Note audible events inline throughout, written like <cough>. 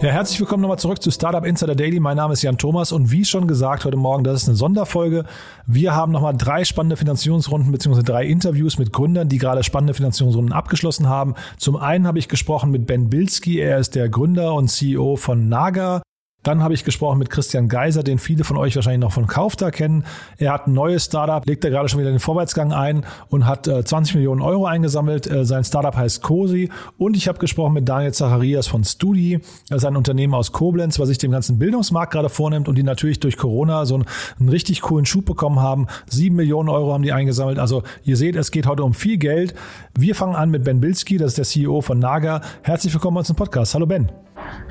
Ja, herzlich willkommen nochmal zurück zu Startup Insider Daily. Mein Name ist Jan Thomas und wie schon gesagt heute Morgen, das ist eine Sonderfolge. Wir haben nochmal drei spannende Finanzierungsrunden bzw. drei Interviews mit Gründern, die gerade spannende Finanzierungsrunden abgeschlossen haben. Zum einen habe ich gesprochen mit Ben Bilski, er ist der Gründer und CEO von Naga. Dann habe ich gesprochen mit Christian Geiser, den viele von euch wahrscheinlich noch von Kaufta kennen. Er hat ein neues Startup, legt er gerade schon wieder den Vorwärtsgang ein und hat äh, 20 Millionen Euro eingesammelt. Äh, sein Startup heißt Cosi. Und ich habe gesprochen mit Daniel Zacharias von Studi. Das ist ein Unternehmen aus Koblenz, was sich dem ganzen Bildungsmarkt gerade vornimmt und die natürlich durch Corona so einen, einen richtig coolen Schub bekommen haben. Sieben Millionen Euro haben die eingesammelt. Also ihr seht, es geht heute um viel Geld. Wir fangen an mit Ben Bilski, das ist der CEO von Naga. Herzlich willkommen bei uns im Podcast. Hallo Ben.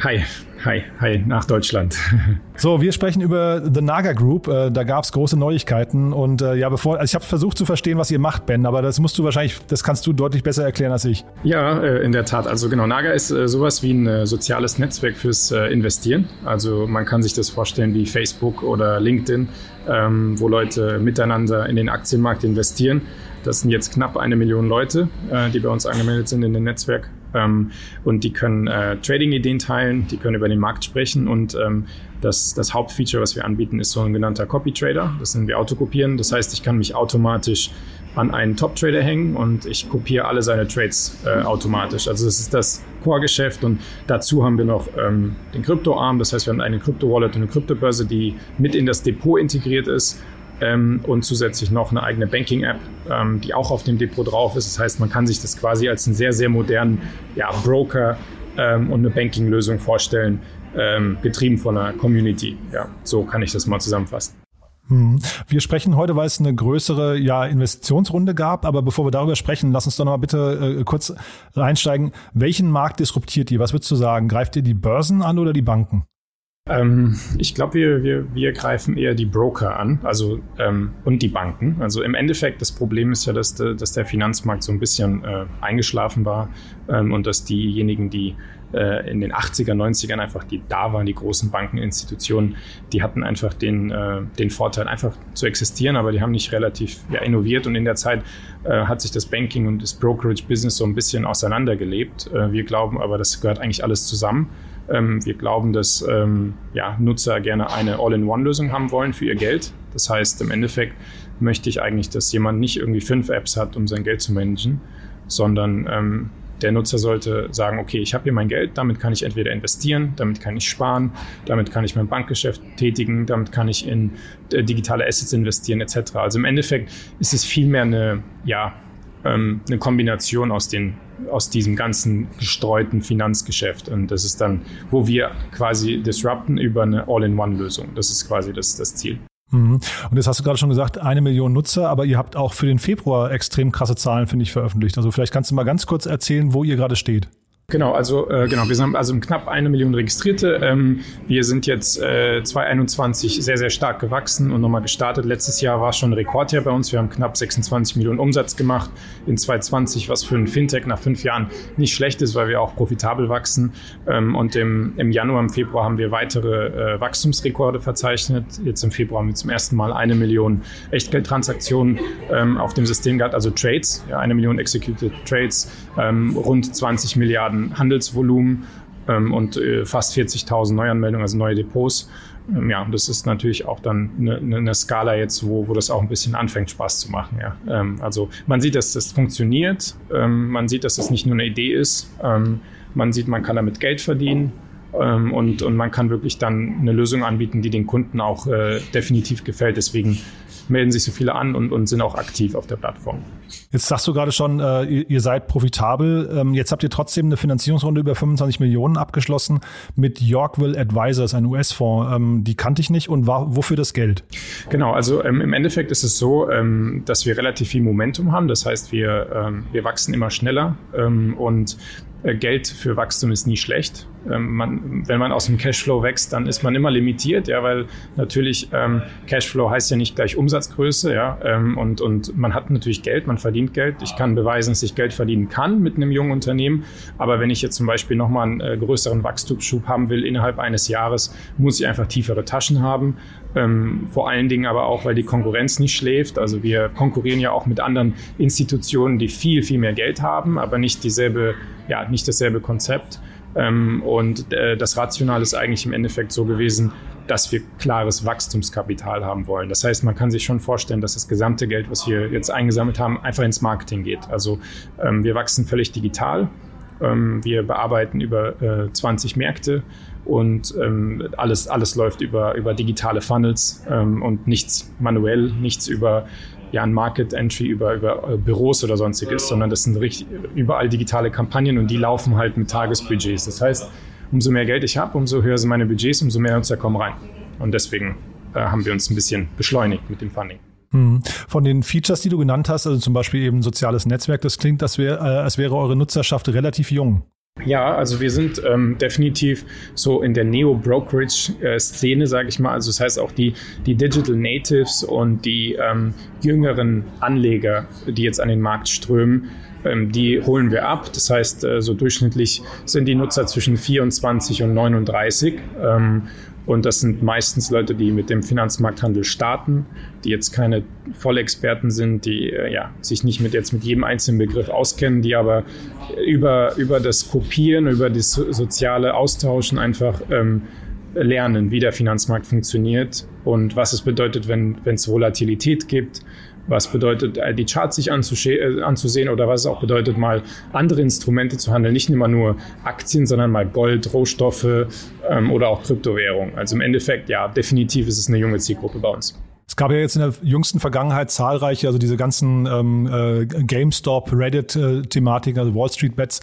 Hi, hi, hi, nach Deutschland. <laughs> So, wir sprechen über The Naga Group. Äh, da gab es große Neuigkeiten und äh, ja, bevor, also ich habe versucht zu verstehen, was ihr macht, Ben, aber das musst du wahrscheinlich, das kannst du deutlich besser erklären als ich. Ja, äh, in der Tat. Also genau, Naga ist sowas wie ein soziales Netzwerk fürs Investieren. Also man kann sich das vorstellen wie Facebook oder LinkedIn, ähm, wo Leute miteinander in den Aktienmarkt investieren. Das sind jetzt knapp eine Million Leute, die bei uns angemeldet sind in dem Netzwerk. Ähm, und die können äh, Trading-Ideen teilen, die können über den Markt sprechen und ähm, das, das Hauptfeature, was wir anbieten, ist so ein genannter Copy-Trader. Das nennen wir Autokopieren. Das heißt, ich kann mich automatisch an einen Top-Trader hängen und ich kopiere alle seine Trades äh, automatisch. Also das ist das Core-Geschäft und dazu haben wir noch ähm, den Krypto-Arm. Das heißt, wir haben eine Krypto-Wallet und eine Kryptobörse, die mit in das Depot integriert ist ähm, und zusätzlich noch eine eigene Banking-App, ähm, die auch auf dem Depot drauf ist. Das heißt, man kann sich das quasi als einen sehr, sehr modernen ja, Broker ähm, und eine Banking-Lösung vorstellen, ähm, getrieben von einer Community. Ja, so kann ich das mal zusammenfassen. Hm. Wir sprechen heute, weil es eine größere ja, Investitionsrunde gab, aber bevor wir darüber sprechen, lass uns doch noch mal bitte äh, kurz reinsteigen. Welchen Markt disruptiert ihr? Was würdest du sagen? Greift ihr die Börsen an oder die Banken? Ähm, ich glaube, wir, wir, wir greifen eher die Broker an, also ähm, und die Banken. Also im Endeffekt, das Problem ist ja, dass, de, dass der Finanzmarkt so ein bisschen äh, eingeschlafen war ähm, und dass diejenigen, die äh, in den 80er, 90ern einfach, die da waren, die großen Bankeninstitutionen, die hatten einfach den, äh, den Vorteil, einfach zu existieren, aber die haben nicht relativ ja, innoviert und in der Zeit äh, hat sich das Banking und das Brokerage-Business so ein bisschen auseinandergelebt. Äh, wir glauben aber, das gehört eigentlich alles zusammen. Ähm, wir glauben, dass ähm, ja, Nutzer gerne eine All-in-One-Lösung haben wollen für ihr Geld. Das heißt, im Endeffekt möchte ich eigentlich, dass jemand nicht irgendwie fünf Apps hat, um sein Geld zu managen, sondern ähm, der Nutzer sollte sagen, okay, ich habe hier mein Geld, damit kann ich entweder investieren, damit kann ich sparen, damit kann ich mein Bankgeschäft tätigen, damit kann ich in äh, digitale Assets investieren etc. Also im Endeffekt ist es vielmehr eine, ja, ähm, eine Kombination aus, den, aus diesem ganzen gestreuten Finanzgeschäft. Und das ist dann, wo wir quasi disrupten über eine All-in-One-Lösung. Das ist quasi das, das Ziel. Mhm. Und jetzt hast du gerade schon gesagt, eine Million Nutzer, aber ihr habt auch für den Februar extrem krasse Zahlen, finde ich, veröffentlicht. Also vielleicht kannst du mal ganz kurz erzählen, wo ihr gerade steht. Genau, also äh, genau, wir haben also knapp eine Million Registrierte. Ähm, wir sind jetzt äh, 2021 sehr, sehr stark gewachsen und nochmal gestartet. Letztes Jahr war schon ein Rekordjahr bei uns. Wir haben knapp 26 Millionen Umsatz gemacht in 2020, was für ein Fintech nach fünf Jahren nicht schlecht ist, weil wir auch profitabel wachsen. Ähm, und im, im Januar, im Februar haben wir weitere äh, Wachstumsrekorde verzeichnet. Jetzt im Februar haben wir zum ersten Mal eine Million Echtgeldtransaktionen ähm, auf dem System gehabt, also Trades, ja, eine Million Executed Trades, ähm, rund 20 Milliarden Milliarden Handelsvolumen ähm, und äh, fast 40.000 Neuanmeldungen, also neue Depots. Ähm, ja, das ist natürlich auch dann eine, eine Skala jetzt, wo, wo das auch ein bisschen anfängt, Spaß zu machen. Ja. Ähm, also man sieht, dass das funktioniert. Ähm, man sieht, dass das nicht nur eine Idee ist. Ähm, man sieht, man kann damit Geld verdienen. Ähm, und, und man kann wirklich dann eine Lösung anbieten, die den Kunden auch äh, definitiv gefällt. Deswegen melden sich so viele an und, und sind auch aktiv auf der Plattform. Jetzt sagst du gerade schon, äh, ihr, ihr, seid profitabel. Ähm, jetzt habt ihr trotzdem eine Finanzierungsrunde über 25 Millionen abgeschlossen mit Yorkville Advisors, ein US-Fonds. Ähm, die kannte ich nicht und war, wofür das Geld? Genau, also ähm, im Endeffekt ist es so, ähm, dass wir relativ viel Momentum haben. Das heißt, wir, ähm, wir wachsen immer schneller ähm, und Geld für Wachstum ist nie schlecht. Ähm, man, wenn man aus dem Cashflow wächst, dann ist man immer limitiert, ja, weil natürlich ähm, Cashflow heißt ja nicht gleich Umsatzgröße, ja, ähm, und, und man hat natürlich Geld, man verdient Geld. Ich kann beweisen, dass ich Geld verdienen kann mit einem jungen Unternehmen, aber wenn ich jetzt zum Beispiel nochmal einen äh, größeren Wachstumsschub haben will innerhalb eines Jahres, muss ich einfach tiefere Taschen haben. Ähm, vor allen Dingen aber auch, weil die Konkurrenz nicht schläft. Also wir konkurrieren ja auch mit anderen Institutionen, die viel, viel mehr Geld haben, aber nicht dieselbe, ja, nicht dasselbe Konzept. Ähm, und äh, das Rational ist eigentlich im Endeffekt so gewesen, dass wir klares Wachstumskapital haben wollen. Das heißt, man kann sich schon vorstellen, dass das gesamte Geld, was wir jetzt eingesammelt haben, einfach ins Marketing geht. Also ähm, wir wachsen völlig digital. Ähm, wir bearbeiten über äh, 20 Märkte und ähm, alles, alles läuft über, über digitale Funnels ähm, und nichts manuell, nichts über ja, ein Market Entry über, über äh, Büros oder sonstiges, sondern das sind richtig, überall digitale Kampagnen und die laufen halt mit Tagesbudgets. Das heißt, umso mehr Geld ich habe, umso höher sind meine Budgets, umso mehr Nutzer kommen rein. Und deswegen äh, haben wir uns ein bisschen beschleunigt mit dem Funding. Hm. Von den Features, die du genannt hast, also zum Beispiel eben soziales Netzwerk, das klingt, als wäre, äh, als wäre eure Nutzerschaft relativ jung. Ja, also wir sind ähm, definitiv so in der Neo-Brokerage-Szene, sage ich mal. Also das heißt auch die, die Digital Natives und die ähm, jüngeren Anleger, die jetzt an den Markt strömen, ähm, die holen wir ab. Das heißt, äh, so durchschnittlich sind die Nutzer zwischen 24 und 39. Und das sind meistens Leute, die mit dem Finanzmarkthandel starten, die jetzt keine Vollexperten sind, die äh, ja, sich nicht mit jetzt mit jedem einzelnen Begriff auskennen, die aber über, über das Kopieren, über das soziale Austauschen einfach ähm, lernen, wie der Finanzmarkt funktioniert und was es bedeutet, wenn es Volatilität gibt, was bedeutet, äh, die Charts sich äh, anzusehen oder was es auch bedeutet, mal andere Instrumente zu handeln, nicht immer nur Aktien, sondern mal Gold, Rohstoffe ähm, oder auch Kryptowährung. Also im Endeffekt, ja, definitiv ist es eine junge Zielgruppe bei uns. Es gab ja jetzt in der jüngsten Vergangenheit zahlreiche, also diese ganzen ähm, äh, GameStop, Reddit-Thematiken, also Wall Street Bets.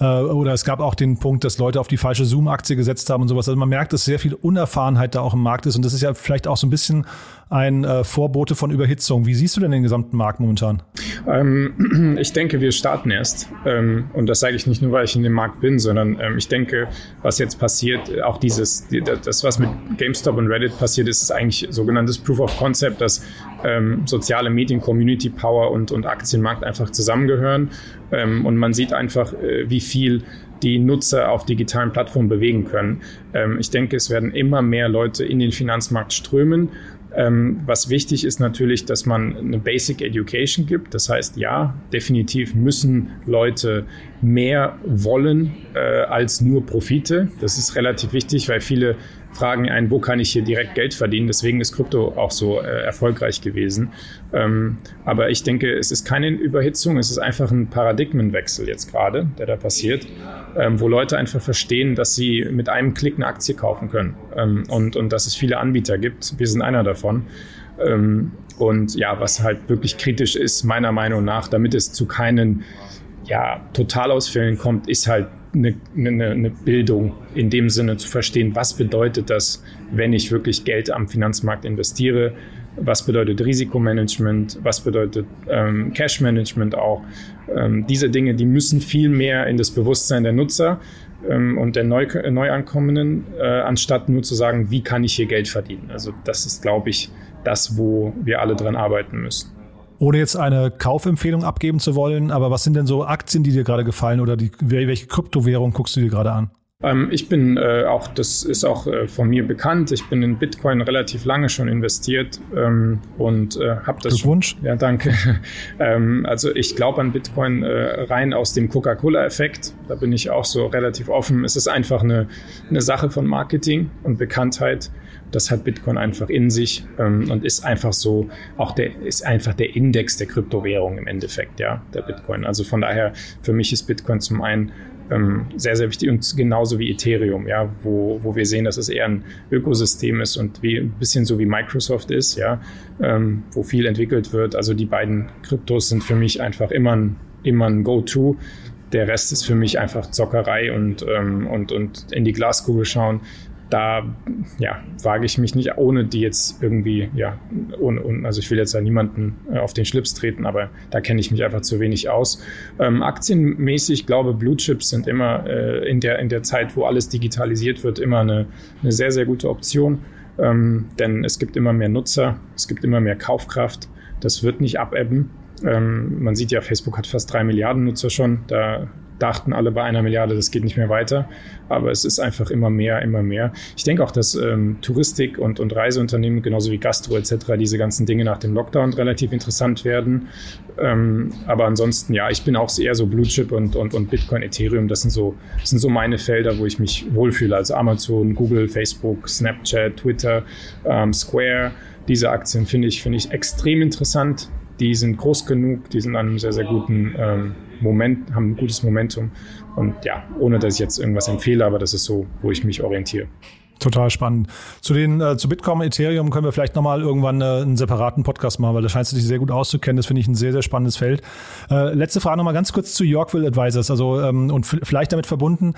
Äh, oder es gab auch den Punkt, dass Leute auf die falsche Zoom-Aktie gesetzt haben und sowas. Also man merkt, dass sehr viel Unerfahrenheit da auch im Markt ist. Und das ist ja vielleicht auch so ein bisschen ein äh, Vorbote von Überhitzung. Wie siehst du denn den gesamten Markt momentan? Ähm, <clears throat> ich denke, wir starten erst. Ähm, und das sage ich nicht nur, weil ich in dem Markt bin, sondern ähm, ich denke, was jetzt passiert, auch dieses, das, was mit GameStop und Reddit passiert ist, ist eigentlich sogenanntes Proof of Concept, dass ähm, soziale Medien, Community Power und, und Aktienmarkt einfach zusammengehören. Ähm, und man sieht einfach, äh, wie viel die Nutzer auf digitalen Plattformen bewegen können. Ähm, ich denke, es werden immer mehr Leute in den Finanzmarkt strömen ähm, was wichtig ist natürlich, dass man eine Basic Education gibt. Das heißt, ja, definitiv müssen Leute mehr wollen äh, als nur Profite. Das ist relativ wichtig, weil viele fragen ein, wo kann ich hier direkt Geld verdienen. Deswegen ist Krypto auch so äh, erfolgreich gewesen. Ähm, aber ich denke, es ist keine Überhitzung, es ist einfach ein Paradigmenwechsel jetzt gerade, der da passiert, ähm, wo Leute einfach verstehen, dass sie mit einem Klick eine Aktie kaufen können ähm, und, und dass es viele Anbieter gibt. Wir sind einer davon. Ähm, und ja, was halt wirklich kritisch ist, meiner Meinung nach, damit es zu keinen ja, Totalausfällen kommt, ist halt eine, eine, eine, Bildung in dem Sinne zu verstehen, was bedeutet das, wenn ich wirklich Geld am Finanzmarkt investiere, was bedeutet Risikomanagement, was bedeutet ähm, Cashmanagement auch. Ähm, diese Dinge, die müssen viel mehr in das Bewusstsein der Nutzer ähm, und der Neu Neuankommenden, äh, anstatt nur zu sagen, wie kann ich hier Geld verdienen. Also das ist, glaube ich, das, wo wir alle dran arbeiten müssen ohne jetzt eine Kaufempfehlung abgeben zu wollen, aber was sind denn so Aktien, die dir gerade gefallen oder die, welche Kryptowährung guckst du dir gerade an? Ähm, ich bin äh, auch, das ist auch äh, von mir bekannt, ich bin in Bitcoin relativ lange schon investiert ähm, und äh, habe das. Glückwunsch. Schon, ja, danke. <laughs> ähm, also ich glaube an Bitcoin äh, rein aus dem Coca-Cola-Effekt. Da bin ich auch so relativ offen. Es ist einfach eine, eine Sache von Marketing und Bekanntheit. Das hat Bitcoin einfach in sich ähm, und ist einfach so, auch der ist einfach der Index der Kryptowährung im Endeffekt, ja, der Bitcoin. Also von daher, für mich ist Bitcoin zum einen ähm, sehr, sehr wichtig und genauso wie Ethereum, ja, wo, wo wir sehen, dass es eher ein Ökosystem ist und wie ein bisschen so wie Microsoft ist, ja, ähm, wo viel entwickelt wird. Also die beiden Kryptos sind für mich einfach immer ein, immer ein Go-To. Der Rest ist für mich einfach Zockerei und, ähm, und, und in die Glaskugel schauen da ja, wage ich mich nicht, ohne die jetzt irgendwie, ja, ohne, ohne, also ich will jetzt ja niemanden äh, auf den Schlips treten, aber da kenne ich mich einfach zu wenig aus. Ähm, aktienmäßig, glaube Blue Chips sind immer äh, in, der, in der Zeit, wo alles digitalisiert wird, immer eine, eine sehr, sehr gute Option. Ähm, denn es gibt immer mehr Nutzer, es gibt immer mehr Kaufkraft. Das wird nicht abebben. Ähm, man sieht ja, Facebook hat fast drei Milliarden Nutzer schon. Da dachten alle bei einer Milliarde, das geht nicht mehr weiter. Aber es ist einfach immer mehr, immer mehr. Ich denke auch, dass ähm, Touristik und, und Reiseunternehmen, genauso wie Gastro etc., diese ganzen Dinge nach dem Lockdown relativ interessant werden. Ähm, aber ansonsten, ja, ich bin auch eher so Blue Chip und, und, und Bitcoin, Ethereum. Das sind, so, das sind so meine Felder, wo ich mich wohlfühle. Also Amazon, Google, Facebook, Snapchat, Twitter, ähm, Square. Diese Aktien finde ich, finde ich extrem interessant. Die sind groß genug, die sind an einem sehr, sehr guten ähm, Moment, haben ein gutes Momentum. Und ja, ohne dass ich jetzt irgendwas empfehle, aber das ist so, wo ich mich orientiere. Total spannend. Zu den äh, zu Bitcoin, Ethereum können wir vielleicht nochmal irgendwann äh, einen separaten Podcast machen, weil da scheint du dich sehr gut auszukennen. Das finde ich ein sehr, sehr spannendes Feld. Äh, letzte Frage nochmal ganz kurz zu Yorkville Advisors. Also ähm, und vielleicht damit verbunden,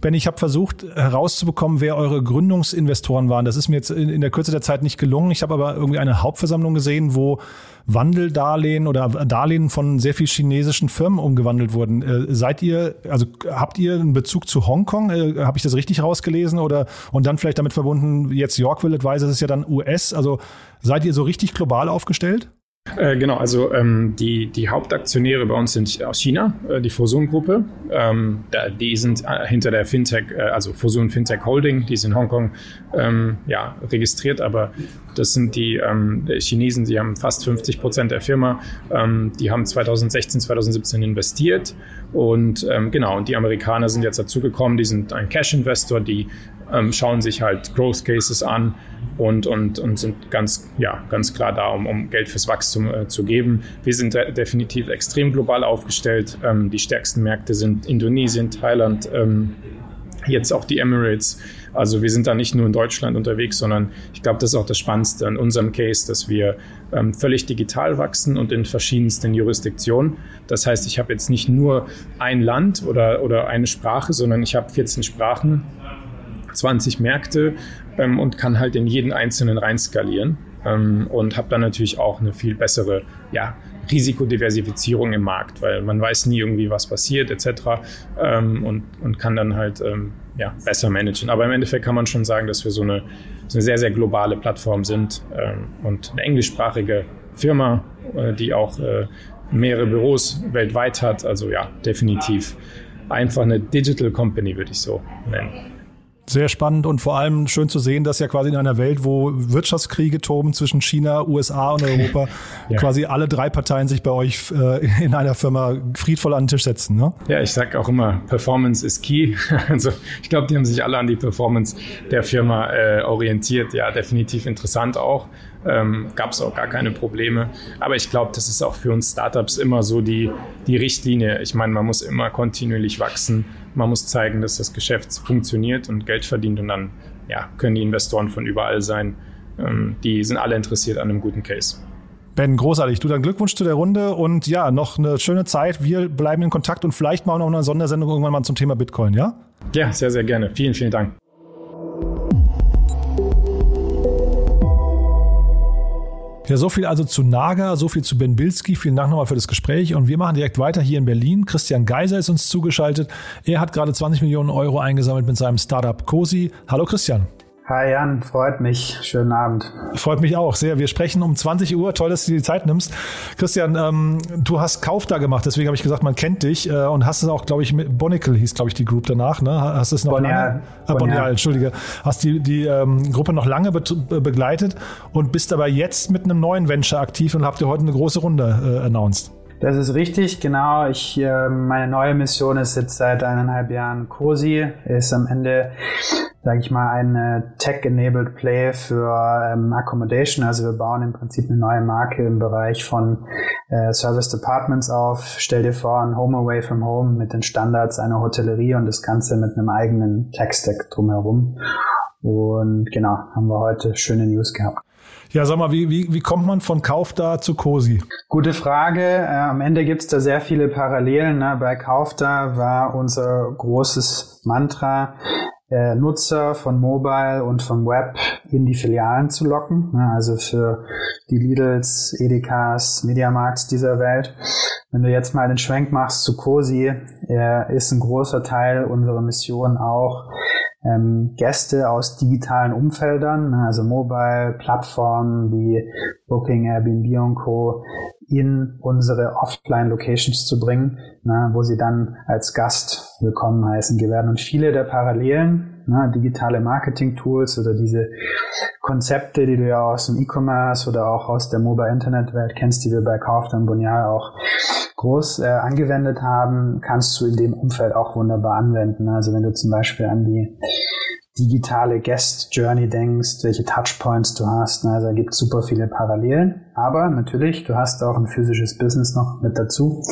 Ben, ich habe versucht herauszubekommen, wer eure Gründungsinvestoren waren. Das ist mir jetzt in, in der Kürze der Zeit nicht gelungen. Ich habe aber irgendwie eine Hauptversammlung gesehen, wo Wandeldarlehen oder Darlehen von sehr viel chinesischen Firmen umgewandelt wurden. Äh, seid ihr, also habt ihr einen Bezug zu Hongkong? Äh, Habe ich das richtig rausgelesen? Oder und dann vielleicht damit verbunden, jetzt Yorkville Advisors ist ja dann US. Also seid ihr so richtig global aufgestellt? Äh, genau, also ähm, die, die Hauptaktionäre bei uns sind aus China, äh, die Fosun-Gruppe. Ähm, die sind äh, hinter der Fintech, äh, also Fosun Fintech Holding, die ist in Hongkong ähm, ja, registriert, aber das sind die ähm, Chinesen, die haben fast 50 Prozent der Firma. Ähm, die haben 2016, 2017 investiert und ähm, genau, und die Amerikaner sind jetzt dazugekommen, die sind ein Cash-Investor, die ähm, schauen sich halt Growth Cases an und, und, und sind ganz, ja, ganz klar da, um, um Geld fürs Wachstum äh, zu geben. Wir sind de definitiv extrem global aufgestellt. Ähm, die stärksten Märkte sind Indonesien, Thailand, ähm, jetzt auch die Emirates. Also wir sind da nicht nur in Deutschland unterwegs, sondern ich glaube, das ist auch das Spannendste an unserem Case, dass wir ähm, völlig digital wachsen und in verschiedensten Jurisdiktionen. Das heißt, ich habe jetzt nicht nur ein Land oder, oder eine Sprache, sondern ich habe 14 Sprachen 20 Märkte ähm, und kann halt in jeden einzelnen rein skalieren ähm, und habe dann natürlich auch eine viel bessere ja, Risikodiversifizierung im Markt, weil man weiß nie irgendwie, was passiert etc. Ähm, und, und kann dann halt ähm, ja, besser managen. Aber im Endeffekt kann man schon sagen, dass wir so eine, so eine sehr, sehr globale Plattform sind ähm, und eine englischsprachige Firma, äh, die auch äh, mehrere Büros weltweit hat. Also ja, definitiv einfach eine Digital Company, würde ich so nennen. Sehr spannend und vor allem schön zu sehen, dass ja quasi in einer Welt, wo Wirtschaftskriege toben zwischen China, USA und Europa, <laughs> ja. quasi alle drei Parteien sich bei euch äh, in einer Firma friedvoll an den Tisch setzen. Ne? Ja, ich sage auch immer, Performance ist key. <laughs> Also ich glaube, die haben sich alle an die Performance der Firma äh, orientiert. Ja, definitiv interessant auch. Ähm, Gab es auch gar keine Probleme. Aber ich glaube, das ist auch für uns Startups immer so die, die Richtlinie. Ich meine, man muss immer kontinuierlich wachsen man muss zeigen, dass das Geschäft funktioniert und Geld verdient und dann ja, können die Investoren von überall sein. Ähm, die sind alle interessiert an einem guten Case. Ben, großartig. Du dann Glückwunsch zu der Runde und ja, noch eine schöne Zeit. Wir bleiben in Kontakt und vielleicht mal noch eine Sondersendung irgendwann mal zum Thema Bitcoin, ja? Ja, sehr, sehr gerne. Vielen, vielen Dank. Ja, so viel also zu Naga, so viel zu Ben Bilski. Vielen Dank nochmal für das Gespräch. Und wir machen direkt weiter hier in Berlin. Christian Geiser ist uns zugeschaltet. Er hat gerade 20 Millionen Euro eingesammelt mit seinem Startup Cosi. Hallo Christian. Hi Jan, freut mich. Schönen Abend. Freut mich auch sehr. Wir sprechen um 20 Uhr. Toll, dass du dir die Zeit nimmst. Christian, ähm, du hast Kauf da gemacht, deswegen habe ich gesagt, man kennt dich äh, und hast es auch, glaube ich, mit Bonical hieß, glaube ich, die Group danach. Ne? Hast es noch Bonnier, lange? Äh, Bonnier, Entschuldige. Hast die, die ähm, Gruppe noch lange be begleitet und bist aber jetzt mit einem neuen Venture aktiv und habt ihr heute eine große Runde äh, announced. Das ist richtig, genau. Ich, äh, meine neue Mission ist jetzt seit eineinhalb Jahren COSI. Ist am Ende, sage ich mal, ein Tech-enabled Play für ähm, Accommodation. Also wir bauen im Prinzip eine neue Marke im Bereich von äh, Service Departments auf. Stell dir vor, ein Home Away from Home mit den Standards einer Hotellerie und das Ganze mit einem eigenen Tech-Stack drumherum. Und genau, haben wir heute schöne News gehabt. Ja, sag mal, wie, wie, wie kommt man von Kauf da zu Cosi? Gute Frage. Äh, am Ende gibt's da sehr viele Parallelen. Ne? Bei Kauf da war unser großes Mantra, äh, Nutzer von Mobile und vom Web in die Filialen zu locken. Ne? Also für die Lidls, Edekas, Mediamarkts dieser Welt. Wenn du jetzt mal den Schwenk machst zu Cosi, äh, ist ein großer Teil unserer Mission auch, ähm, Gäste aus digitalen Umfeldern, ne, also Mobile, Plattformen wie Booking, Airbnb und Co., in unsere Offline-Locations zu bringen, na, wo sie dann als Gast willkommen heißen werden. Und viele der Parallelen, na, digitale Marketing-Tools oder diese Konzepte, die du ja aus dem E-Commerce oder auch aus der Mobile-Internet-Welt kennst, die wir bei Kaufland Bonial auch groß äh, angewendet haben, kannst du in dem Umfeld auch wunderbar anwenden. Also wenn du zum Beispiel an die digitale Guest Journey denkst, welche Touchpoints du hast. Also da gibt es super viele Parallelen. Aber natürlich, du hast auch ein physisches Business noch mit dazu.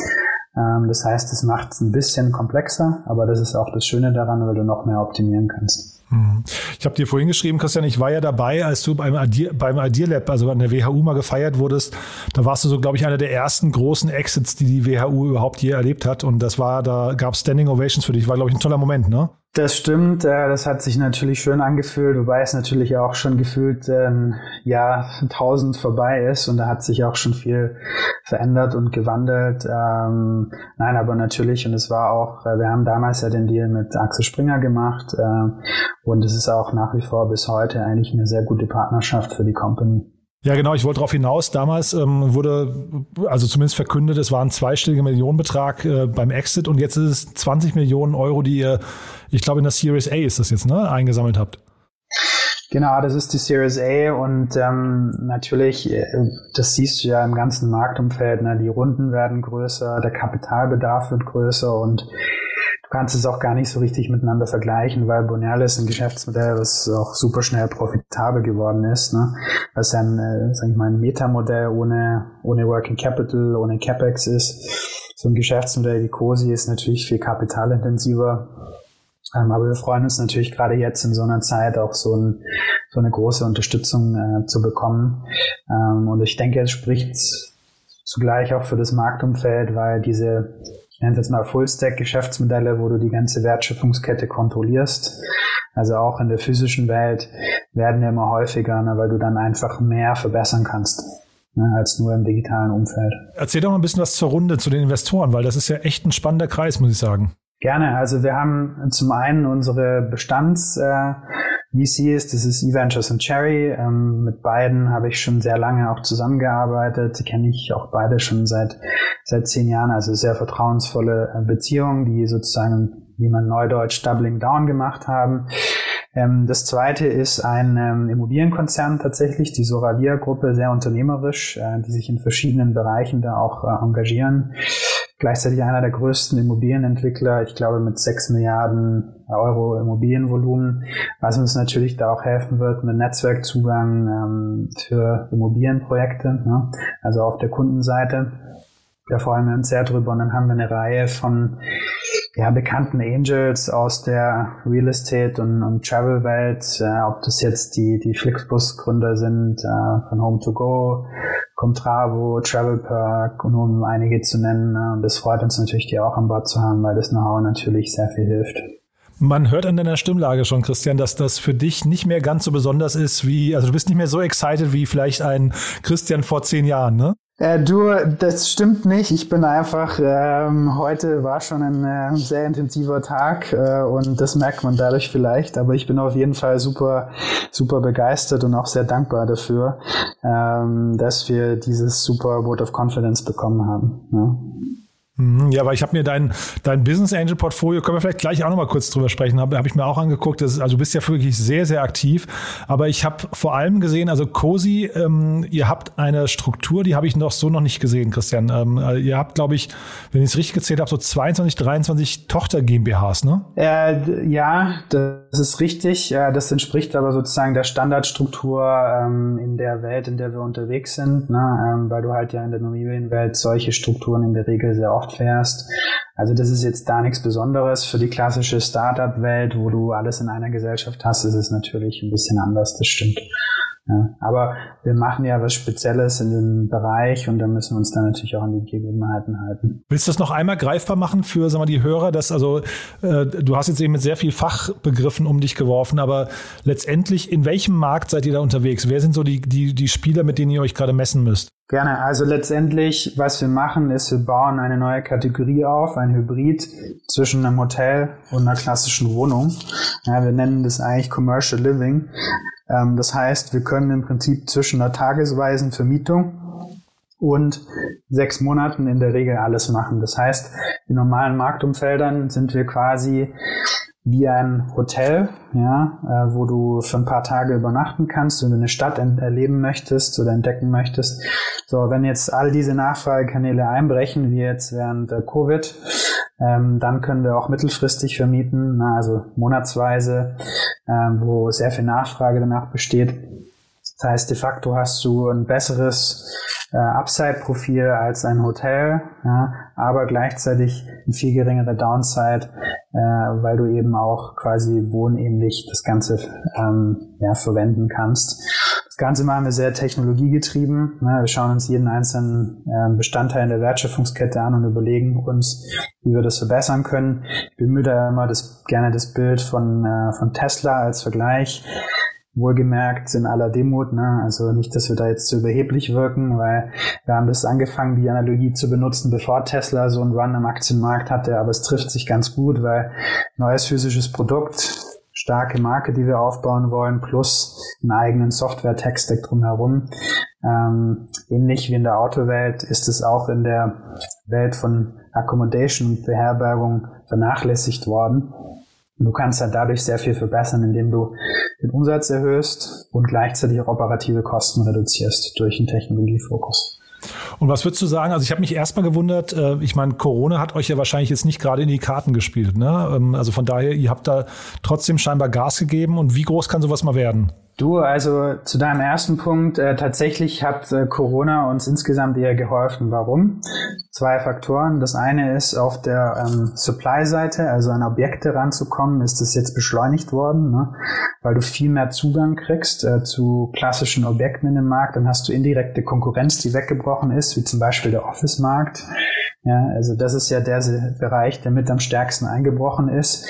Ähm, das heißt, es macht es ein bisschen komplexer, aber das ist auch das Schöne daran, weil du noch mehr optimieren kannst. Mhm. Ich habe dir vorhin geschrieben, Christian, ich war ja dabei, als du beim Idea, beim Lab, also an der WHU mal gefeiert wurdest. Da warst du so, glaube ich, einer der ersten großen Exits, die die WHU überhaupt je erlebt hat. Und das war, da gab Standing Ovations für dich. War, glaube ich, ein toller Moment, ne? Das stimmt, äh, das hat sich natürlich schön angefühlt, wobei es natürlich auch schon gefühlt ein Jahr tausend vorbei ist und da hat sich auch schon viel verändert und gewandelt. Ähm, nein, aber natürlich und es war auch, äh, wir haben damals ja den Deal mit Axel Springer gemacht äh, und es ist auch nach wie vor bis heute eigentlich eine sehr gute Partnerschaft für die Company. Ja, genau, ich wollte darauf hinaus. Damals ähm, wurde, also zumindest verkündet, es war ein zweistelliger Millionenbetrag äh, beim Exit und jetzt ist es 20 Millionen Euro, die ihr, ich glaube in der Series A ist das jetzt, ne, eingesammelt habt. Genau, das ist die Series A und ähm, natürlich, äh, das siehst du ja im ganzen Marktumfeld, ne, die Runden werden größer, der Kapitalbedarf wird größer und du kannst es auch gar nicht so richtig miteinander vergleichen, weil Bonell ist ein Geschäftsmodell, was auch super schnell profitabel geworden ist. Ne? Was ein, äh, sag ich mal, ein Metamodell ohne, ohne Working Capital, ohne CapEx ist. So ein Geschäftsmodell wie COSI ist natürlich viel kapitalintensiver. Ähm, aber wir freuen uns natürlich gerade jetzt in so einer Zeit auch so, ein, so eine große Unterstützung äh, zu bekommen. Ähm, und ich denke, es spricht zugleich auch für das Marktumfeld, weil diese ich nenne es jetzt mal Full-Stack-Geschäftsmodelle, wo du die ganze Wertschöpfungskette kontrollierst. Also auch in der physischen Welt werden ja immer häufiger, ne, weil du dann einfach mehr verbessern kannst ne, als nur im digitalen Umfeld. Erzähl doch mal ein bisschen was zur Runde, zu den Investoren, weil das ist ja echt ein spannender Kreis, muss ich sagen. Gerne. Also wir haben zum einen unsere Bestands- äh, VCs, das ist eVentures und Cherry. Ähm, mit beiden habe ich schon sehr lange auch zusammengearbeitet. Die kenne ich auch beide schon seit, seit zehn Jahren. Also sehr vertrauensvolle äh, Beziehungen, die sozusagen, wie man neudeutsch Doubling Down gemacht haben. Ähm, das zweite ist ein ähm, Immobilienkonzern tatsächlich, die Soravia-Gruppe, sehr unternehmerisch, äh, die sich in verschiedenen Bereichen da auch äh, engagieren gleichzeitig einer der größten Immobilienentwickler, ich glaube mit 6 Milliarden Euro Immobilienvolumen, was uns natürlich da auch helfen wird mit Netzwerkzugang ähm, für Immobilienprojekte, ne? also auf der Kundenseite. Da freuen wir uns sehr drüber und dann haben wir eine Reihe von ja, bekannten Angels aus der Real Estate und, und Travel Welt, äh, ob das jetzt die, die Flixbus Gründer sind, äh, von Home to Go, Comtravo, Travel Perk, um einige zu nennen. Äh, und das freut uns natürlich, die auch an Bord zu haben, weil das Know-how natürlich sehr viel hilft. Man hört an deiner Stimmlage schon, Christian, dass das für dich nicht mehr ganz so besonders ist wie, also du bist nicht mehr so excited wie vielleicht ein Christian vor zehn Jahren, ne? Äh, du, das stimmt nicht. Ich bin einfach, ähm, heute war schon ein äh, sehr intensiver Tag äh, und das merkt man dadurch vielleicht, aber ich bin auf jeden Fall super, super begeistert und auch sehr dankbar dafür, ähm, dass wir dieses super Vote of Confidence bekommen haben. Ja. Mhm, ja, weil ich habe mir dein, dein Business Angel Portfolio, können wir vielleicht gleich auch nochmal kurz drüber sprechen, habe hab ich mir auch angeguckt. Das ist, also du bist ja wirklich sehr, sehr aktiv. Aber ich habe vor allem gesehen, also Cosi, ähm, ihr habt eine Struktur, die habe ich noch so noch nicht gesehen, Christian. Ähm, also ihr habt, glaube ich, wenn ich es richtig gezählt habe, so 22, 23 Tochter GmbHs, ne? Äh, ja, das ist richtig. Das entspricht aber sozusagen der Standardstruktur ähm, in der Welt, in der wir unterwegs sind, ne? Ähm, weil du halt ja in der Immobilienwelt solche Strukturen in der Regel sehr oft fährst. Also das ist jetzt da nichts Besonderes. Für die klassische Startup-Welt, wo du alles in einer Gesellschaft hast, ist es natürlich ein bisschen anders, das stimmt. Ja, aber wir machen ja was Spezielles in dem Bereich und da müssen wir uns dann natürlich auch an die Gegebenheiten halten. Willst du das noch einmal greifbar machen für sagen wir, die Hörer? Dass, also, äh, du hast jetzt eben mit sehr viel Fachbegriffen um dich geworfen, aber letztendlich, in welchem Markt seid ihr da unterwegs? Wer sind so die, die, die Spieler, mit denen ihr euch gerade messen müsst? Gerne. Also letztendlich, was wir machen, ist, wir bauen eine neue Kategorie auf, ein Hybrid zwischen einem Hotel und einer klassischen Wohnung. Ja, wir nennen das eigentlich Commercial Living. Ähm, das heißt, wir können im Prinzip zwischen einer tagesweisen Vermietung und sechs Monaten in der Regel alles machen. Das heißt, in normalen Marktumfeldern sind wir quasi wie ein Hotel, ja, äh, wo du für ein paar Tage übernachten kannst, wenn du eine Stadt erleben möchtest oder entdecken möchtest. So, wenn jetzt all diese Nachfragekanäle einbrechen, wie jetzt während der Covid, ähm, dann können wir auch mittelfristig vermieten, na, also monatsweise, ähm, wo sehr viel Nachfrage danach besteht. Das heißt, de facto hast du ein besseres äh, Upside-Profil als ein Hotel, ja, aber gleichzeitig ein viel geringere Downside, äh, weil du eben auch quasi wohnähnlich das Ganze ähm, ja, verwenden kannst. Das Ganze machen wir sehr technologiegetrieben. Ne? Wir schauen uns jeden einzelnen äh, Bestandteil in der Wertschöpfungskette an und überlegen uns, wie wir das verbessern können. Ich bemühe da immer das, gerne das Bild von, äh, von Tesla als Vergleich. Wohlgemerkt in aller Demut, ne? also nicht, dass wir da jetzt zu überheblich wirken, weil wir haben das angefangen, die Analogie zu benutzen, bevor Tesla so einen Run am Aktienmarkt hatte, aber es trifft sich ganz gut, weil neues physisches Produkt, starke Marke, die wir aufbauen wollen, plus einen eigenen Software-Tech-Stack drumherum. Ähm, ähnlich wie in der Autowelt ist es auch in der Welt von Accommodation und Beherbergung vernachlässigt worden. Du kannst halt dadurch sehr viel verbessern, indem du den Umsatz erhöhst und gleichzeitig auch operative Kosten reduzierst durch einen Technologiefokus. Und was würdest du sagen? Also ich habe mich erstmal gewundert, äh, ich meine, Corona hat euch ja wahrscheinlich jetzt nicht gerade in die Karten gespielt. Ne? Ähm, also von daher, ihr habt da trotzdem scheinbar Gas gegeben. Und wie groß kann sowas mal werden? Du, also zu deinem ersten Punkt, äh, tatsächlich hat äh, Corona uns insgesamt eher geholfen. Warum? Zwei Faktoren. Das eine ist auf der ähm, Supply-Seite, also an Objekte ranzukommen, ist das jetzt beschleunigt worden, ne? weil du viel mehr Zugang kriegst äh, zu klassischen Objekten in dem Markt. Dann hast du indirekte Konkurrenz, die weggebrochen ist, wie zum Beispiel der Office-Markt. Ja, also das ist ja der Bereich, der mit am stärksten eingebrochen ist.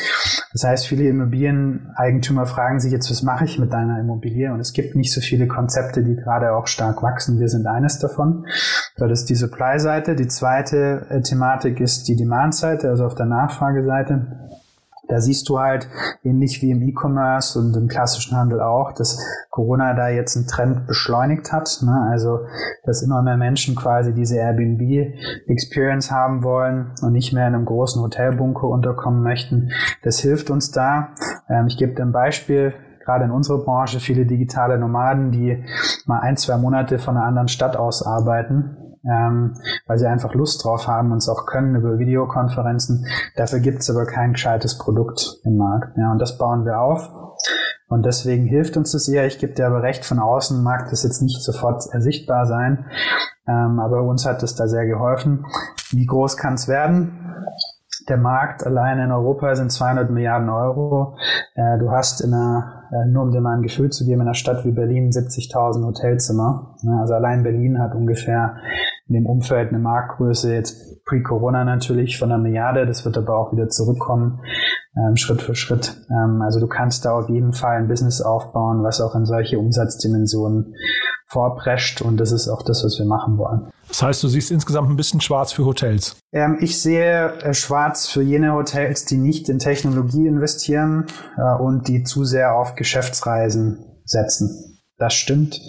Das heißt, viele Immobilieneigentümer fragen sich jetzt, was mache ich mit deiner Immobilie? Und es gibt nicht so viele Konzepte, die gerade auch stark wachsen. Wir sind eines davon. Das ist die Supply-Seite. Die zweite äh, Thematik ist die Demand-Seite, also auf der Nachfrageseite. Da siehst du halt, ähnlich wie im E-Commerce und im klassischen Handel auch, dass Corona da jetzt einen Trend beschleunigt hat. Ne? Also, dass immer mehr Menschen quasi diese Airbnb-Experience haben wollen und nicht mehr in einem großen Hotelbunker unterkommen möchten. Das hilft uns da. Ähm, ich gebe dir ein Beispiel gerade in unserer Branche viele digitale Nomaden, die mal ein, zwei Monate von einer anderen Stadt aus arbeiten ähm, weil sie einfach Lust drauf haben und es auch können über Videokonferenzen. Dafür gibt es aber kein gescheites Produkt im Markt. Ja, und das bauen wir auf. Und deswegen hilft uns das eher. Ich gebe dir aber recht, von außen mag das jetzt nicht sofort sichtbar sein. Ähm, aber uns hat es da sehr geholfen. Wie groß kann es werden? Der Markt allein in Europa sind 200 Milliarden Euro. Äh, du hast in einer, äh, nur um dir mal ein Gefühl zu geben, in einer Stadt wie Berlin 70.000 Hotelzimmer. Also allein Berlin hat ungefähr in dem Umfeld eine Marktgröße jetzt pre-Corona natürlich von einer Milliarde. Das wird aber auch wieder zurückkommen, ähm, Schritt für Schritt. Ähm, also du kannst da auf jeden Fall ein Business aufbauen, was auch in solche Umsatzdimensionen vorprescht. Und das ist auch das, was wir machen wollen. Das heißt, du siehst insgesamt ein bisschen schwarz für Hotels. Ähm, ich sehe äh, schwarz für jene Hotels, die nicht in Technologie investieren äh, und die zu sehr auf Geschäftsreisen setzen. Das stimmt.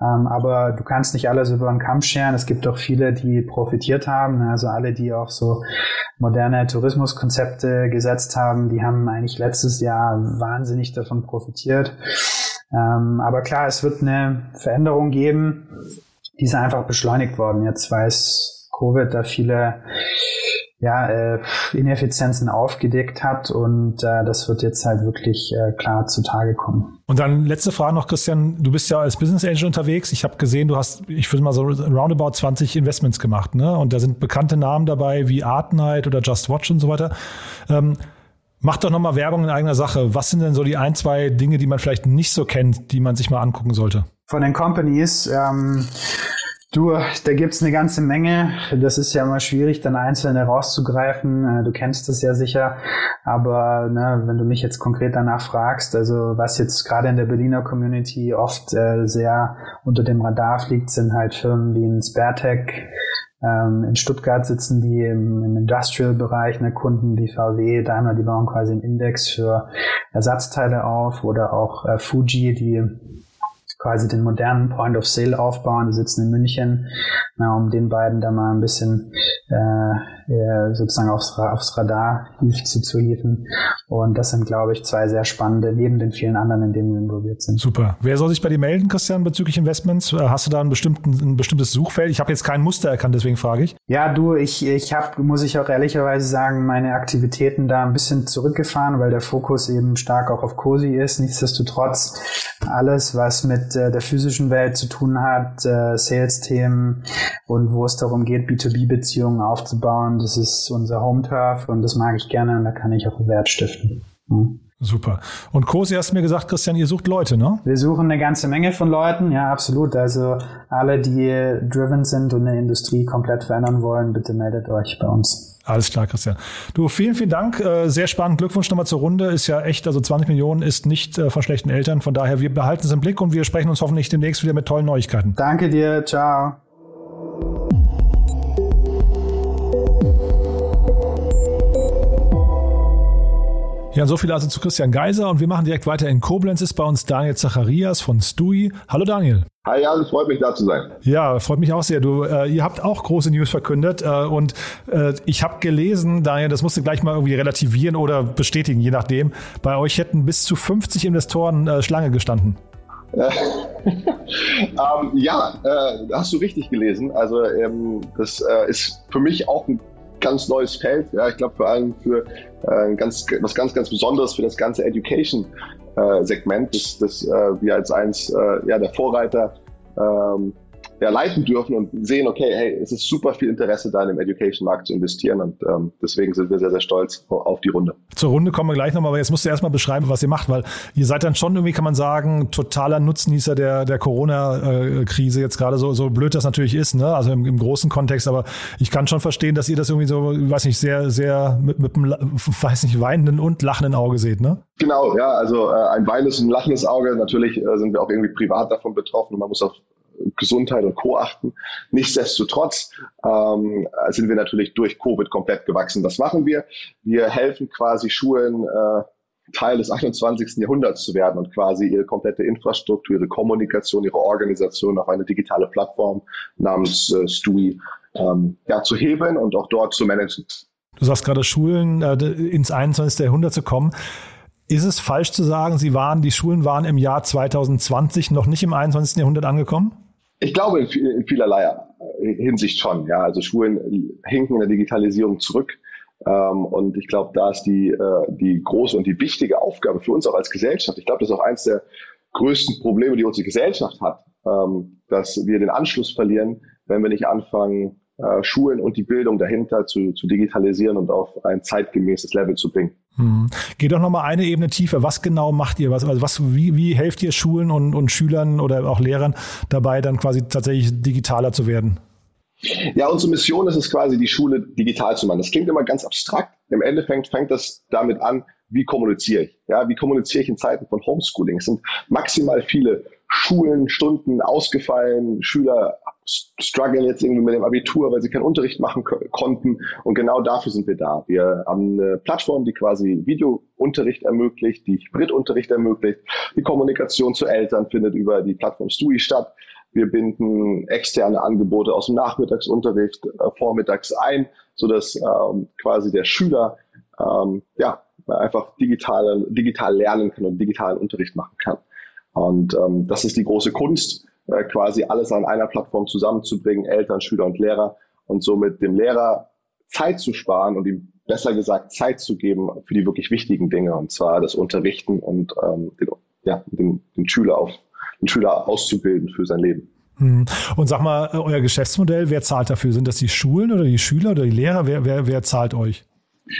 Ähm, aber du kannst nicht alles über den Kamm scheren. Es gibt auch viele, die profitiert haben. Also alle, die auf so moderne Tourismuskonzepte gesetzt haben, die haben eigentlich letztes Jahr wahnsinnig davon profitiert. Ähm, aber klar, es wird eine Veränderung geben. Die ist einfach beschleunigt worden. Jetzt weiß Covid da viele ja, äh, Ineffizienzen aufgedeckt hat und äh, das wird jetzt halt wirklich äh, klar zutage kommen. Und dann letzte Frage noch, Christian. Du bist ja als Business Angel unterwegs. Ich habe gesehen, du hast, ich würde mal so roundabout 20 Investments gemacht, ne? Und da sind bekannte Namen dabei wie Art Night oder Just Watch und so weiter. Ähm, Mach doch nochmal Werbung in eigener Sache. Was sind denn so die ein, zwei Dinge, die man vielleicht nicht so kennt, die man sich mal angucken sollte? Von den Companies, ähm, Du, da gibt's eine ganze Menge. Das ist ja immer schwierig, dann einzelne rauszugreifen. Äh, du kennst das ja sicher. Aber ne, wenn du mich jetzt konkret danach fragst, also was jetzt gerade in der Berliner Community oft äh, sehr unter dem Radar fliegt, sind halt Firmen wie ein Sparetech. Ähm, in Stuttgart sitzen die im, im Industrial-Bereich, ne, Kunden wie VW, Daimler, die bauen quasi einen Index für Ersatzteile auf oder auch äh, Fuji, die quasi den modernen Point of Sale aufbauen. Die sitzen in München, na, um den beiden da mal ein bisschen äh, sozusagen aufs, aufs Radar zu, zu hieven. Und das sind, glaube ich, zwei sehr spannende, neben den vielen anderen, in denen wir involviert sind. Super. Wer soll sich bei dir melden, Christian, bezüglich Investments? Äh, hast du da bestimmten, ein bestimmtes Suchfeld? Ich habe jetzt kein Muster erkannt, deswegen frage ich. Ja, du, ich, ich habe, muss ich auch ehrlicherweise sagen, meine Aktivitäten da ein bisschen zurückgefahren, weil der Fokus eben stark auch auf COSI ist. Nichtsdestotrotz alles, was mit äh, der physischen Welt zu tun hat, äh, Sales-Themen und wo es darum geht, B2B-Beziehungen aufzubauen, das ist unser Home-Turf und das mag ich gerne und da kann ich auch Wert stiften. Mhm. Super. Und Cosi hast mir gesagt, Christian, ihr sucht Leute, ne? Wir suchen eine ganze Menge von Leuten, ja, absolut. Also alle, die driven sind und eine Industrie komplett verändern wollen, bitte meldet euch bei uns. Alles klar, Christian. Du, vielen, vielen Dank. Äh, sehr spannend. Glückwunsch nochmal zur Runde. Ist ja echt, also 20 Millionen ist nicht äh, von schlechten Eltern. Von daher, wir behalten es im Blick und wir sprechen uns hoffentlich demnächst wieder mit tollen Neuigkeiten. Danke dir. Ciao. Ja, so viel also zu Christian Geiser und wir machen direkt weiter in Koblenz. Ist bei uns Daniel Zacharias von Stui. Hallo Daniel. Hi Jan, es freut mich da zu sein. Ja, freut mich auch sehr. Du, äh, ihr habt auch große News verkündet äh, und äh, ich habe gelesen, Daniel, das musst du gleich mal irgendwie relativieren oder bestätigen, je nachdem. Bei euch hätten bis zu 50 Investoren äh, Schlange gestanden. <laughs> ähm, ja, äh, hast du richtig gelesen. Also ähm, das äh, ist für mich auch ein ganz neues Feld. Ja, ich glaube vor allem für äh, ganz, was ganz, ganz Besonderes für das ganze Education-Segment, äh, das, das äh, wir als eins äh, ja, der Vorreiter ähm, ja, leiten dürfen und sehen, okay, hey, es ist super viel Interesse da in dem Education-Markt zu investieren und ähm, deswegen sind wir sehr, sehr stolz auf die Runde. Zur Runde kommen wir gleich nochmal, aber jetzt musst du erstmal beschreiben, was ihr macht, weil ihr seid dann schon irgendwie, kann man sagen, totaler Nutznießer der, der Corona-Krise jetzt gerade, so, so blöd das natürlich ist, ne? also im, im großen Kontext, aber ich kann schon verstehen, dass ihr das irgendwie so, weiß nicht, sehr, sehr mit, mit einem, <laughs> weiß nicht, weinenden und lachenden Auge seht, ne? Genau, ja, also äh, ein weinendes und lachendes Auge. Natürlich äh, sind wir auch irgendwie privat davon betroffen. Man muss auf Gesundheit und Co. achten. Nichtsdestotrotz ähm, sind wir natürlich durch Covid komplett gewachsen. Was machen wir? Wir helfen quasi Schulen, äh, Teil des 21. Jahrhunderts zu werden und quasi ihre komplette Infrastruktur, ihre Kommunikation, ihre Organisation auf eine digitale Plattform namens äh, Stui ähm, ja, zu hebeln und auch dort zu managen. Du sagst gerade Schulen äh, ins 21. Jahrhundert zu kommen. Ist es falsch zu sagen, sie waren, die Schulen waren im Jahr 2020 noch nicht im 21. Jahrhundert angekommen? Ich glaube in, vielerlei Hinsicht schon. Ja, also Schulen hinken in der Digitalisierung zurück. Ähm, und ich glaube, da ist die, äh, die große und die wichtige Aufgabe für uns auch als Gesellschaft. Ich glaube, das ist auch eines der größten Probleme, die unsere Gesellschaft hat, ähm, dass wir den Anschluss verlieren, wenn wir nicht anfangen, äh, Schulen und die Bildung dahinter zu, zu digitalisieren und auf ein zeitgemäßes Level zu bringen. Hm. Geht doch nochmal eine Ebene tiefer. Was genau macht ihr? Was, also was, wie, wie helft ihr Schulen und, und Schülern oder auch Lehrern dabei, dann quasi tatsächlich digitaler zu werden? Ja, unsere Mission ist es quasi, die Schule digital zu machen. Das klingt immer ganz abstrakt. Im Endeffekt fängt das damit an, wie kommuniziere ich? Ja, wie kommuniziere ich in Zeiten von Homeschooling? Es sind maximal viele Schulen, Stunden ausgefallen, Schüler strugglen jetzt irgendwie mit dem Abitur, weil sie keinen Unterricht machen konnten. Und genau dafür sind wir da. Wir haben eine Plattform, die quasi Videounterricht ermöglicht, die Hybridunterricht ermöglicht. Die Kommunikation zu Eltern findet über die Plattform Stui statt. Wir binden externe Angebote aus dem Nachmittagsunterricht äh, vormittags ein, sodass ähm, quasi der Schüler ähm, ja, einfach digital, digital lernen kann und digitalen Unterricht machen kann. Und ähm, das ist die große Kunst, äh, quasi alles an einer Plattform zusammenzubringen, Eltern, Schüler und Lehrer und somit dem Lehrer Zeit zu sparen und ihm besser gesagt Zeit zu geben für die wirklich wichtigen Dinge, und zwar das Unterrichten und ähm, den, ja, den, den Schüler auf den Schüler auszubilden für sein Leben. Hm. Und sag mal, äh, euer Geschäftsmodell, wer zahlt dafür? Sind das die Schulen oder die Schüler oder die Lehrer? Wer, wer, wer zahlt euch?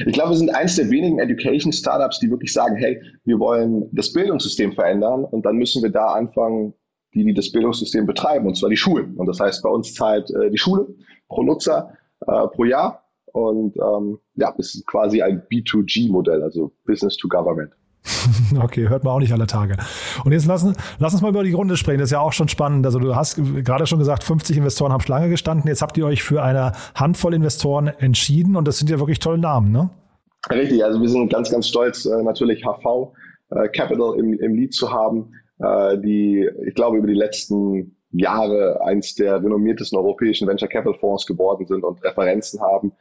Ich glaube, wir sind eines der wenigen Education-Startups, die wirklich sagen, hey, wir wollen das Bildungssystem verändern und dann müssen wir da anfangen, die, die das Bildungssystem betreiben, und zwar die Schulen. Und das heißt, bei uns zahlt äh, die Schule pro Nutzer äh, pro Jahr und ähm, ja, es ist quasi ein B2G-Modell, also Business to Government. <laughs> Okay, hört man auch nicht alle Tage. Und jetzt lass, lass uns mal über die Runde sprechen. Das ist ja auch schon spannend. Also du hast gerade schon gesagt, 50 Investoren haben Schlange gestanden. Jetzt habt ihr euch für eine Handvoll Investoren entschieden und das sind ja wirklich tolle Namen, ne? Richtig, also wir sind ganz, ganz stolz, äh, natürlich HV äh, Capital im, im Lead zu haben. Äh, die, ich glaube, über die letzten Jahre eins der renommiertesten europäischen Venture Capital Fonds geworden sind und Referenzen haben,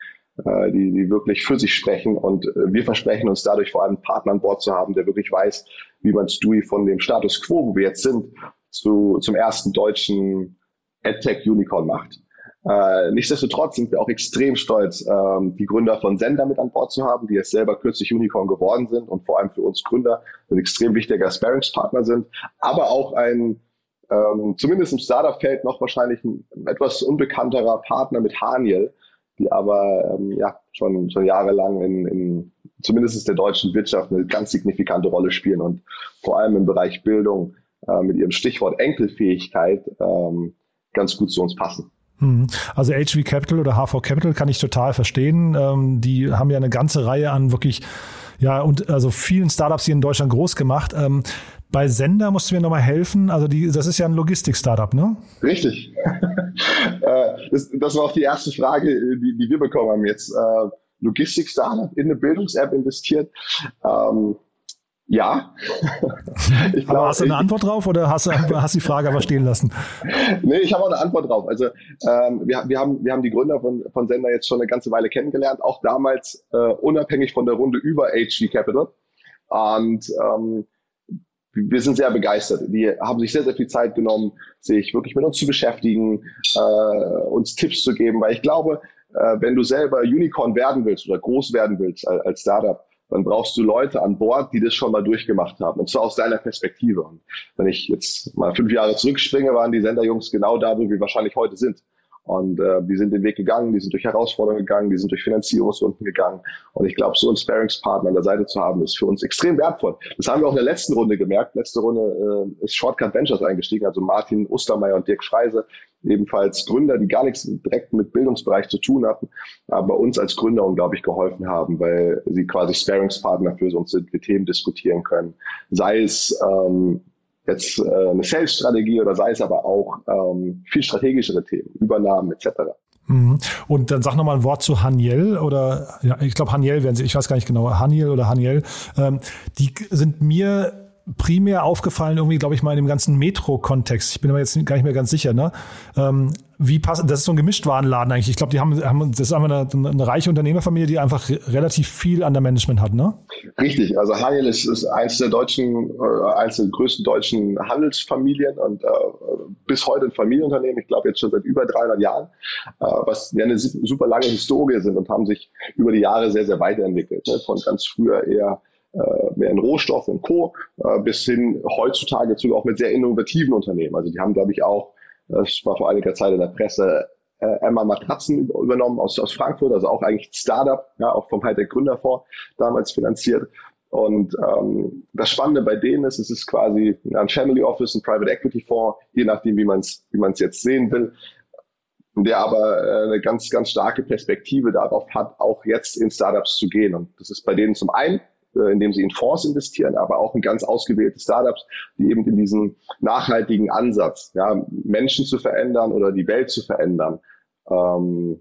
äh, die, die wirklich für sich sprechen. Und äh, wir versprechen uns dadurch vor allem einen Partner an Bord zu haben, der wirklich weiß, wie man Stewie von dem Status quo, wo wir jetzt sind, zu, zum ersten deutschen EdTech-Unicorn macht. Äh, nichtsdestotrotz sind wir auch extrem stolz, ähm, die Gründer von Sender mit an Bord zu haben, die jetzt selber kürzlich Unicorn geworden sind und vor allem für uns Gründer ein extrem wichtiger Sparringspartner sind, aber auch ein ähm, zumindest im Startup-Feld noch wahrscheinlich ein etwas unbekannterer Partner mit Haniel, die aber ähm, ja schon schon jahrelang in, in zumindest der deutschen Wirtschaft eine ganz signifikante Rolle spielen und vor allem im Bereich Bildung äh, mit ihrem Stichwort Enkelfähigkeit ähm, ganz gut zu uns passen. Mhm. Also HV Capital oder HV Capital kann ich total verstehen. Ähm, die haben ja eine ganze Reihe an wirklich, ja, und also vielen Startups hier in Deutschland groß gemacht. Ähm, bei Sender musst du mir nochmal helfen. Also die, das ist ja ein Logistik-Startup, ne? Richtig. <laughs> Äh, das, war auch die erste Frage, die, die wir bekommen haben jetzt. Äh, Logistik-Startup in eine Bildungs-App investiert. Ähm, ja. <laughs> ich glaub, aber hast du eine Antwort drauf oder hast du hast die Frage aber stehen lassen? <laughs> nee, ich habe auch eine Antwort drauf. Also ähm, wir, wir, haben, wir haben die Gründer von, von Sender jetzt schon eine ganze Weile kennengelernt, auch damals äh, unabhängig von der Runde über HG Capital. Und ähm, wir sind sehr begeistert. Die haben sich sehr, sehr viel Zeit genommen, sich wirklich mit uns zu beschäftigen, äh, uns Tipps zu geben, weil ich glaube, äh, wenn du selber Unicorn werden willst oder groß werden willst als, als Startup, dann brauchst du Leute an Bord, die das schon mal durchgemacht haben. Und zwar aus deiner Perspektive. Und wenn ich jetzt mal fünf Jahre zurückspringe, waren die Senderjungs genau da, wo wir wahrscheinlich heute sind. Und äh, die sind den Weg gegangen, die sind durch Herausforderungen gegangen, die sind durch Finanzierungsrunden gegangen. Und ich glaube, so einen Sparingspartner an der Seite zu haben, ist für uns extrem wertvoll. Das haben wir auch in der letzten Runde gemerkt. Letzte Runde äh, ist Shortcut Ventures eingestiegen, also Martin Ostermeier und Dirk Schreise, ebenfalls Gründer, die gar nichts direkt mit Bildungsbereich zu tun hatten, aber uns als Gründer unglaublich geholfen haben, weil sie quasi Sparingspartner für uns sind, wir Themen diskutieren können. Sei es ähm, jetzt äh, eine Sales-Strategie oder sei es aber auch ähm, viel strategischere Themen, Übernahmen etc. Mhm. Und dann sag noch mal ein Wort zu Haniel oder ja, ich glaube Haniel werden sie, ich weiß gar nicht genau, Haniel oder Haniel. Ähm, die sind mir primär aufgefallen, irgendwie, glaube ich, mal in dem ganzen Metro-Kontext. Ich bin aber jetzt gar nicht mehr ganz sicher, ne? Ähm, wie passt, das ist so ein Gemischtwarenladen eigentlich. Ich glaube, die haben, haben, das ist einfach eine, eine reiche Unternehmerfamilie, die einfach relativ viel an der Management hat, ne? Richtig. Also Haniel ist, ist eins der deutschen, äh, eins der größten deutschen Handelsfamilien und äh, bis heute ein Familienunternehmen. Ich glaube jetzt schon seit über 300 Jahren, äh, was ja eine super lange Historie sind und haben sich über die Jahre sehr, sehr weiterentwickelt. Ne? Von ganz früher eher äh, mehr in Rohstoff und Co. Äh, bis hin heutzutage zu auch mit sehr innovativen Unternehmen. Also die haben, glaube ich, auch, das war vor einiger Zeit in der Presse, äh, Emma Matratzen übernommen aus, aus Frankfurt, also auch eigentlich Startup, ja, auch vom Hightech Gründerfonds damals finanziert. Und ähm, das Spannende bei denen ist, es ist quasi ein Family Office, ein Private Equity Fonds, je nachdem, wie man es wie man's jetzt sehen will, der aber äh, eine ganz, ganz starke Perspektive darauf hat, auch jetzt in Startups zu gehen. Und das ist bei denen zum einen äh, indem sie in Fonds investieren, aber auch in ganz ausgewählte Startups, die eben in diesen nachhaltigen Ansatz, ja, Menschen zu verändern oder die Welt zu verändern, ähm,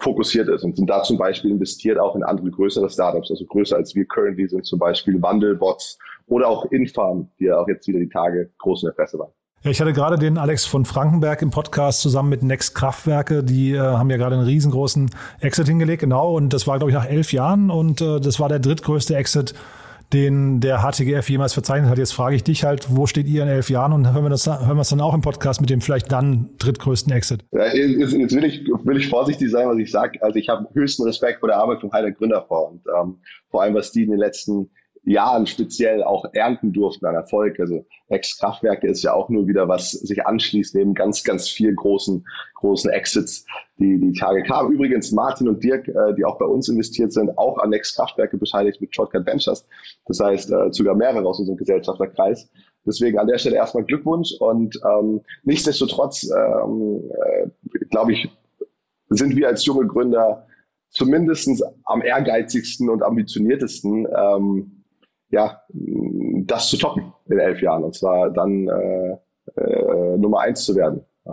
fokussiert ist und sind da zum Beispiel investiert auch in andere größere Startups, also größer als wir currently sind, zum Beispiel Wandelbots oder auch Infarm, die ja auch jetzt wieder die Tage groß in der Presse waren. Ja, ich hatte gerade den Alex von Frankenberg im Podcast zusammen mit Next Kraftwerke. Die äh, haben ja gerade einen riesengroßen Exit hingelegt, genau. Und das war, glaube ich, nach elf Jahren. Und äh, das war der drittgrößte Exit, den der HTGF jemals verzeichnet hat. Jetzt frage ich dich halt, wo steht ihr in elf Jahren? Und hören wir das, hören wir es dann auch im Podcast mit dem vielleicht dann drittgrößten Exit? Ja, jetzt, jetzt will, ich, will ich vorsichtig sein, was ich sage. Also ich habe höchsten Respekt vor der Arbeit vom Heiler Gründerfonds und ähm, vor allem, was die in den letzten speziell auch ernten durften an Erfolg. Also Ex-Kraftwerke ist ja auch nur wieder, was sich anschließt, neben ganz, ganz viel großen, großen Exits, die die Tage kamen. Übrigens Martin und Dirk, äh, die auch bei uns investiert sind, auch an Ex-Kraftwerke beteiligt mit Shortcut Ventures. Das heißt, äh, sogar mehrere aus unserem Gesellschafterkreis. Deswegen an der Stelle erstmal Glückwunsch und ähm, nichtsdestotrotz, ähm, äh, glaube ich, sind wir als junge Gründer zumindestens am ehrgeizigsten und ambitioniertesten, ähm, ja, das zu toppen in elf Jahren. Und zwar dann äh, äh, Nummer eins zu werden. Äh,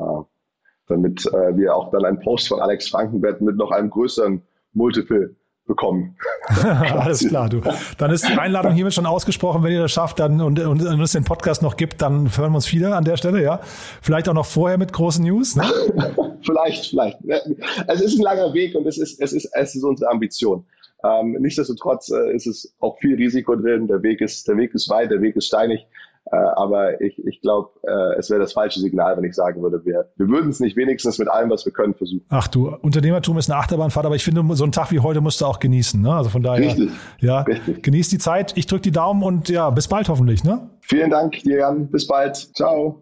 damit äh, wir auch dann einen Post von Alex Frankenbett mit noch einem größeren Multiple bekommen. <laughs> Alles klar, du. Dann ist die Einladung hiermit schon ausgesprochen. Wenn ihr das schafft dann und, und, und es den Podcast noch gibt, dann hören wir uns wieder an der Stelle, ja. Vielleicht auch noch vorher mit großen News. Ne? <laughs> vielleicht, vielleicht. Es ist ein langer Weg und es ist, es ist, es ist unsere Ambition. Ähm, nichtsdestotrotz äh, ist es auch viel Risiko drin. Der Weg ist, der Weg ist weit, der Weg ist steinig. Äh, aber ich, ich glaube, äh, es wäre das falsche Signal, wenn ich sagen würde, wir, wir würden es nicht wenigstens mit allem, was wir können, versuchen. Ach du, Unternehmertum ist eine Achterbahnfahrt, aber ich finde, so einen Tag wie heute musst du auch genießen. Ne? Also von daher, Richtig. ja, Richtig. genieß die Zeit. Ich drücke die Daumen und ja, bis bald hoffentlich. Ne? Vielen Dank Jan. Bis bald. Ciao.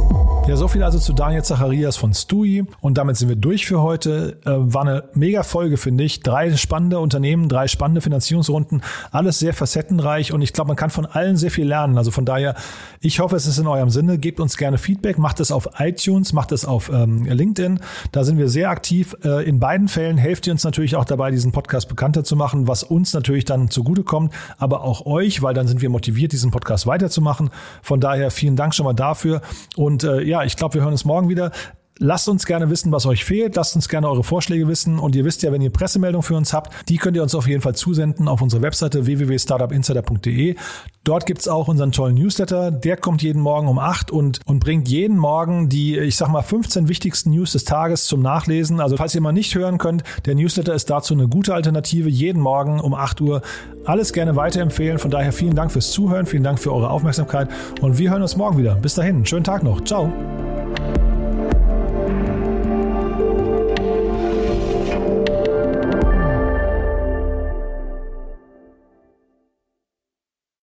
Ja, so viel also zu Daniel Zacharias von Stui. Und damit sind wir durch für heute. Äh, war eine mega Folge, finde ich. Drei spannende Unternehmen, drei spannende Finanzierungsrunden. Alles sehr facettenreich und ich glaube, man kann von allen sehr viel lernen. Also von daher, ich hoffe, es ist in eurem Sinne. Gebt uns gerne Feedback. Macht es auf iTunes, macht es auf ähm, LinkedIn. Da sind wir sehr aktiv. Äh, in beiden Fällen helft ihr uns natürlich auch dabei, diesen Podcast bekannter zu machen, was uns natürlich dann zugutekommt, aber auch euch, weil dann sind wir motiviert, diesen Podcast weiterzumachen. Von daher vielen Dank schon mal dafür. Und äh, ich glaube, wir hören uns morgen wieder. Lasst uns gerne wissen, was euch fehlt. Lasst uns gerne eure Vorschläge wissen. Und ihr wisst ja, wenn ihr Pressemeldungen für uns habt, die könnt ihr uns auf jeden Fall zusenden auf unsere Webseite www.startupinsider.de. Dort gibt's auch unseren tollen Newsletter. Der kommt jeden Morgen um acht und, und bringt jeden Morgen die, ich sag mal, 15 wichtigsten News des Tages zum Nachlesen. Also falls ihr mal nicht hören könnt, der Newsletter ist dazu eine gute Alternative. Jeden Morgen um acht Uhr. Alles gerne weiterempfehlen. Von daher vielen Dank fürs Zuhören. Vielen Dank für eure Aufmerksamkeit. Und wir hören uns morgen wieder. Bis dahin. Schönen Tag noch. Ciao.